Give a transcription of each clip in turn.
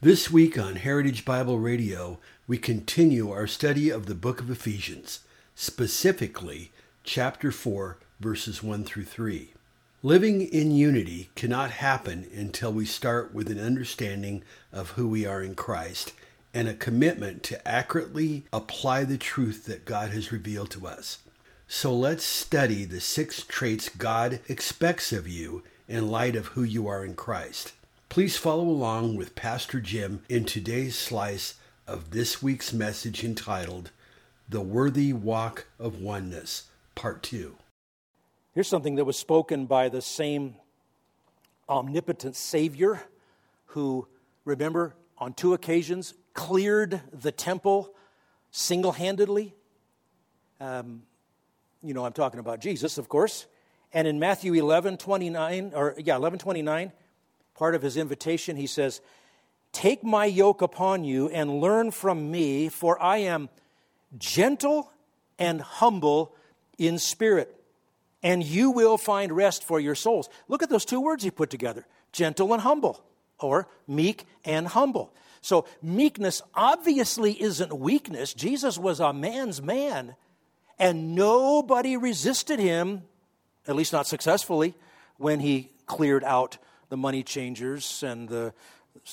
This week on Heritage Bible Radio, we continue our study of the book of Ephesians, specifically chapter 4, verses 1 through 3. Living in unity cannot happen until we start with an understanding of who we are in Christ and a commitment to accurately apply the truth that God has revealed to us. So let's study the six traits God expects of you in light of who you are in Christ. Please follow along with Pastor Jim in today's slice of this week's message entitled The Worthy Walk of Oneness, Part 2. Here's something that was spoken by the same omnipotent Savior who, remember, on two occasions cleared the temple single handedly. Um, you know, I'm talking about Jesus, of course. And in Matthew 11 29, or yeah, 11 29, part of his invitation, he says, Take my yoke upon you and learn from me, for I am gentle and humble in spirit, and you will find rest for your souls. Look at those two words he put together gentle and humble, or meek and humble. So, meekness obviously isn't weakness. Jesus was a man's man, and nobody resisted him, at least not successfully, when he cleared out the money changers and the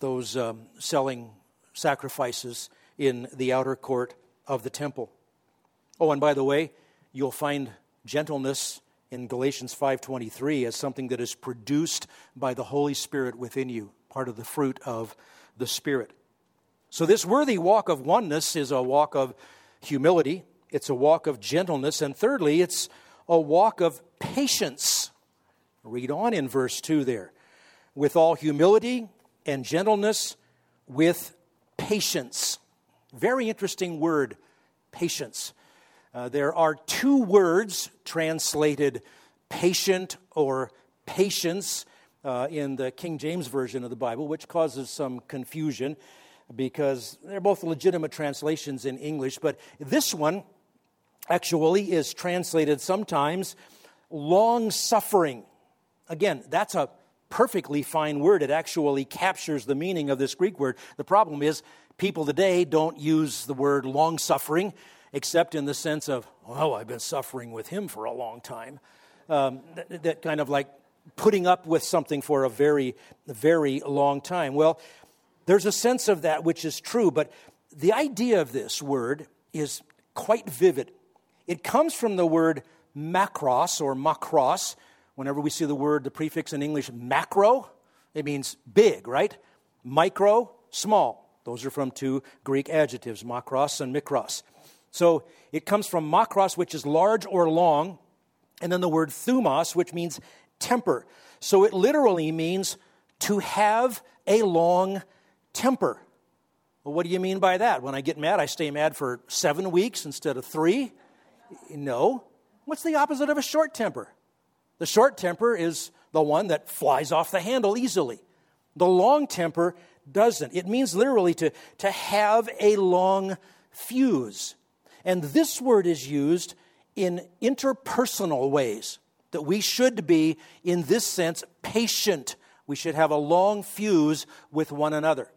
those um, selling sacrifices in the outer court of the temple. Oh, and by the way, you'll find gentleness in Galatians 5:23 as something that is produced by the Holy Spirit within you, part of the fruit of the Spirit. So this worthy walk of oneness is a walk of humility, it's a walk of gentleness, and thirdly, it's a walk of patience. Read on in verse 2 there. With all humility and gentleness with patience. Very interesting word, patience. Uh, there are two words translated patient or patience uh, in the King James Version of the Bible, which causes some confusion because they're both legitimate translations in English. But this one actually is translated sometimes long suffering. Again, that's a perfectly fine word. It actually captures the meaning of this Greek word. The problem is, people today don't use the word long suffering except in the sense of, oh, I've been suffering with him for a long time. Um, that, that kind of like putting up with something for a very, very long time. Well, there's a sense of that which is true, but the idea of this word is quite vivid. It comes from the word makros or makros, whenever we see the word, the prefix in English, macro, it means big, right? Micro, small. Those are from two Greek adjectives, makros and mikros. So it comes from makros, which is large or long, and then the word thumos, which means temper. So it literally means to have a long temper. Well, what do you mean by that? When I get mad, I stay mad for seven weeks instead of three? No. What's the opposite of a short temper? The short temper is the one that flies off the handle easily. The long temper doesn't. It means literally to, to have a long fuse. And this word is used in interpersonal ways, that we should be, in this sense, patient. We should have a long fuse with one another.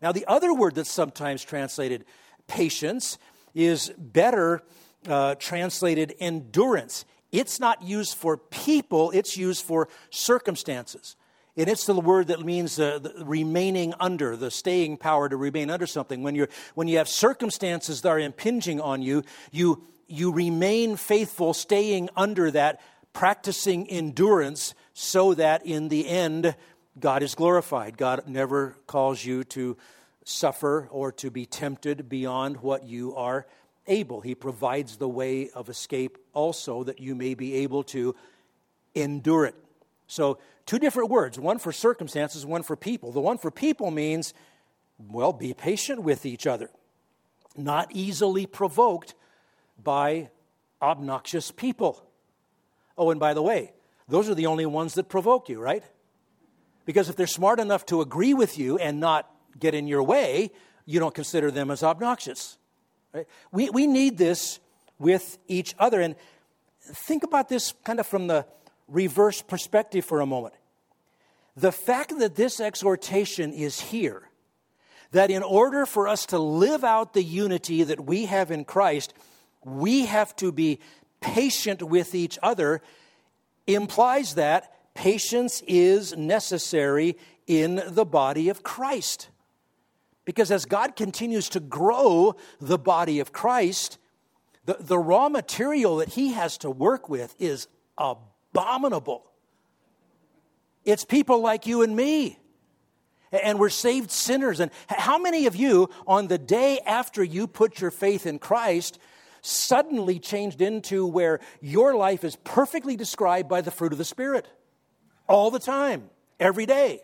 Now, the other word that's sometimes translated patience is better uh, translated endurance. It's not used for people, it's used for circumstances. And it's the word that means uh, the remaining under, the staying power to remain under something. When, you're, when you have circumstances that are impinging on you, you, you remain faithful, staying under that, practicing endurance, so that in the end, God is glorified. God never calls you to suffer or to be tempted beyond what you are able. He provides the way of escape also that you may be able to endure it. So, two different words one for circumstances, one for people. The one for people means, well, be patient with each other, not easily provoked, by obnoxious people. Oh, and by the way, those are the only ones that provoke you, right? Because if they're smart enough to agree with you and not get in your way, you don't consider them as obnoxious. Right? We, we need this with each other. And think about this kind of from the reverse perspective for a moment. The fact that this exhortation is here, that in order for us to live out the unity that we have in Christ, we have to be patient with each other, implies that patience is necessary in the body of Christ. Because as God continues to grow the body of Christ, the, the raw material that He has to work with is abominable. It's people like you and me. And we're saved sinners. And how many of you, on the day after you put your faith in Christ, suddenly changed into where your life is perfectly described by the fruit of the Spirit? All the time, every day.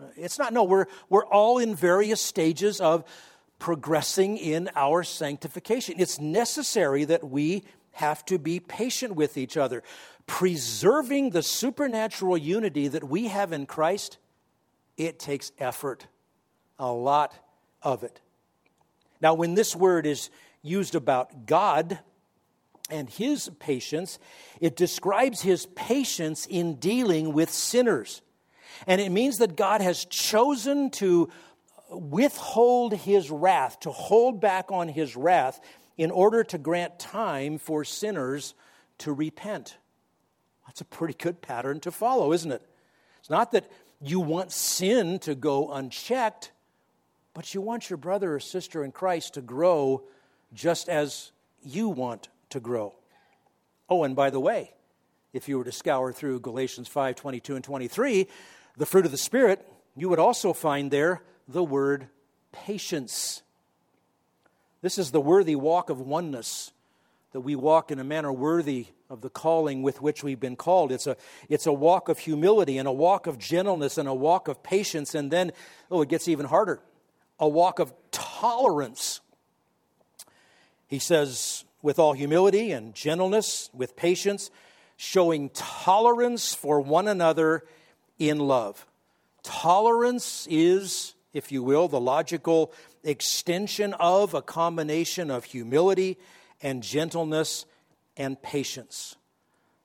Uh, it's not, no, we're, we're all in various stages of progressing in our sanctification. It's necessary that we have to be patient with each other. Preserving the supernatural unity that we have in Christ, it takes effort, a lot of it. Now, when this word is used about God and his patience, it describes his patience in dealing with sinners. And it means that God has chosen to withhold his wrath, to hold back on his wrath, in order to grant time for sinners to repent. That's a pretty good pattern to follow, isn't it? It's not that you want sin to go unchecked, but you want your brother or sister in Christ to grow just as you want to grow. Oh, and by the way, if you were to scour through Galatians 5 22 and 23, the fruit of the Spirit, you would also find there the word patience. This is the worthy walk of oneness, that we walk in a manner worthy of the calling with which we've been called. It's a, it's a walk of humility and a walk of gentleness and a walk of patience, and then, oh, it gets even harder a walk of tolerance. He says, with all humility and gentleness, with patience, showing tolerance for one another in love. Tolerance is, if you will, the logical extension of a combination of humility and gentleness and patience.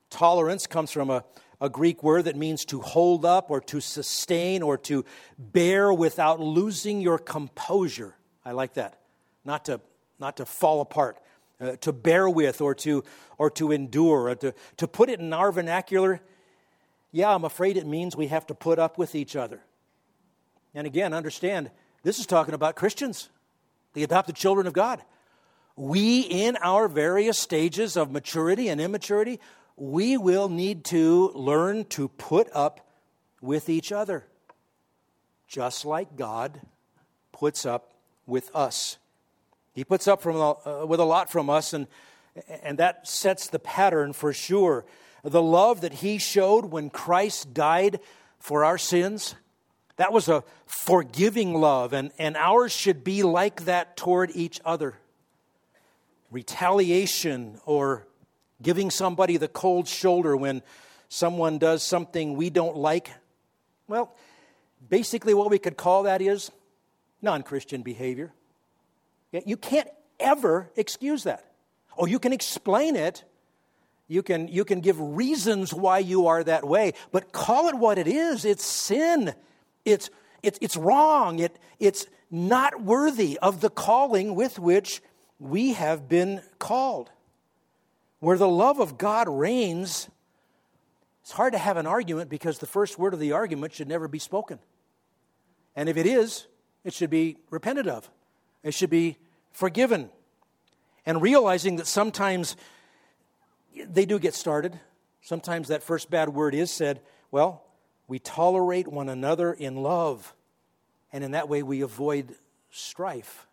Tolerance comes from a, a Greek word that means to hold up or to sustain or to bear without losing your composure. I like that. Not to, not to fall apart. Uh, to bear with or to, or to endure. Or to, to put it in our vernacular, yeah, I'm afraid it means we have to put up with each other. And again, understand, this is talking about Christians, the adopted children of God. We, in our various stages of maturity and immaturity, we will need to learn to put up with each other, just like God puts up with us. He puts up from, uh, with a lot from us, and, and that sets the pattern for sure the love that he showed when Christ died for our sins, that was a forgiving love, and, and ours should be like that toward each other. Retaliation or giving somebody the cold shoulder when someone does something we don't like, well, basically what we could call that is non Christian behavior. You can't ever excuse that. Or you can explain it you can, you can give reasons why you are that way, but call it what it is. It's sin. It's, it's, it's wrong. It, it's not worthy of the calling with which we have been called. Where the love of God reigns, it's hard to have an argument because the first word of the argument should never be spoken. And if it is, it should be repented of, it should be forgiven. And realizing that sometimes they do get started. Sometimes that first bad word is said, well, we tolerate one another in love, and in that way we avoid strife.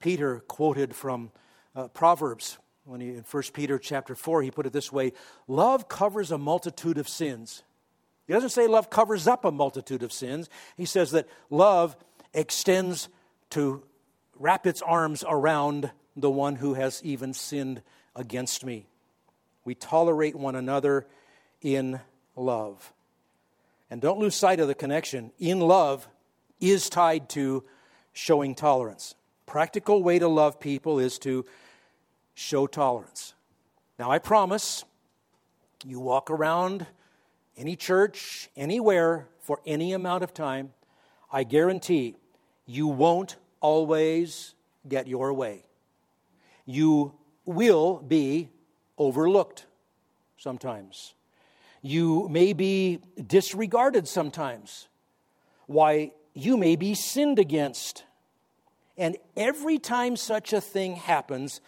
Peter quoted from uh, Proverbs when he, in 1 Peter chapter 4, he put it this way Love covers a multitude of sins. He doesn't say love covers up a multitude of sins. He says that love extends to wrap its arms around the one who has even sinned against me. We tolerate one another in love. And don't lose sight of the connection. In love is tied to showing tolerance. Practical way to love people is to show tolerance. Now, I promise you walk around any church, anywhere, for any amount of time, I guarantee you won't always get your way. You will be overlooked sometimes. You may be disregarded sometimes. Why, you may be sinned against. And every time such a thing happens,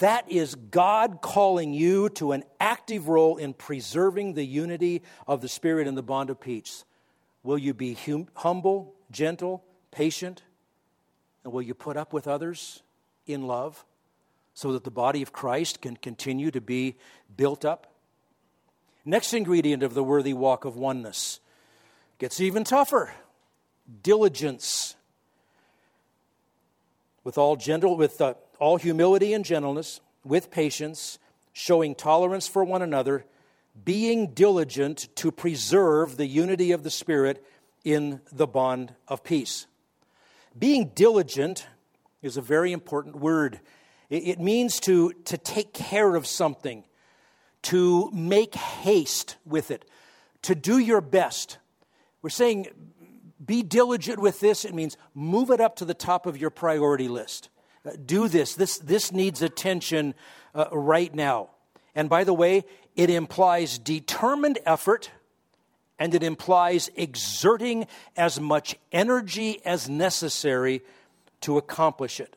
that is God calling you to an active role in preserving the unity of the Spirit and the bond of peace. Will you be hum- humble, gentle, patient? And will you put up with others in love so that the body of Christ can continue to be built up? Next ingredient of the worthy walk of oneness gets even tougher diligence. With all gentle, with uh, all humility and gentleness, with patience, showing tolerance for one another, being diligent to preserve the unity of the Spirit in the bond of peace. Being diligent is a very important word. It means to, to take care of something, to make haste with it, to do your best. We're saying be diligent with this. It means move it up to the top of your priority list. Uh, do this. This, this needs attention uh, right now. And by the way, it implies determined effort and it implies exerting as much energy as necessary to accomplish it.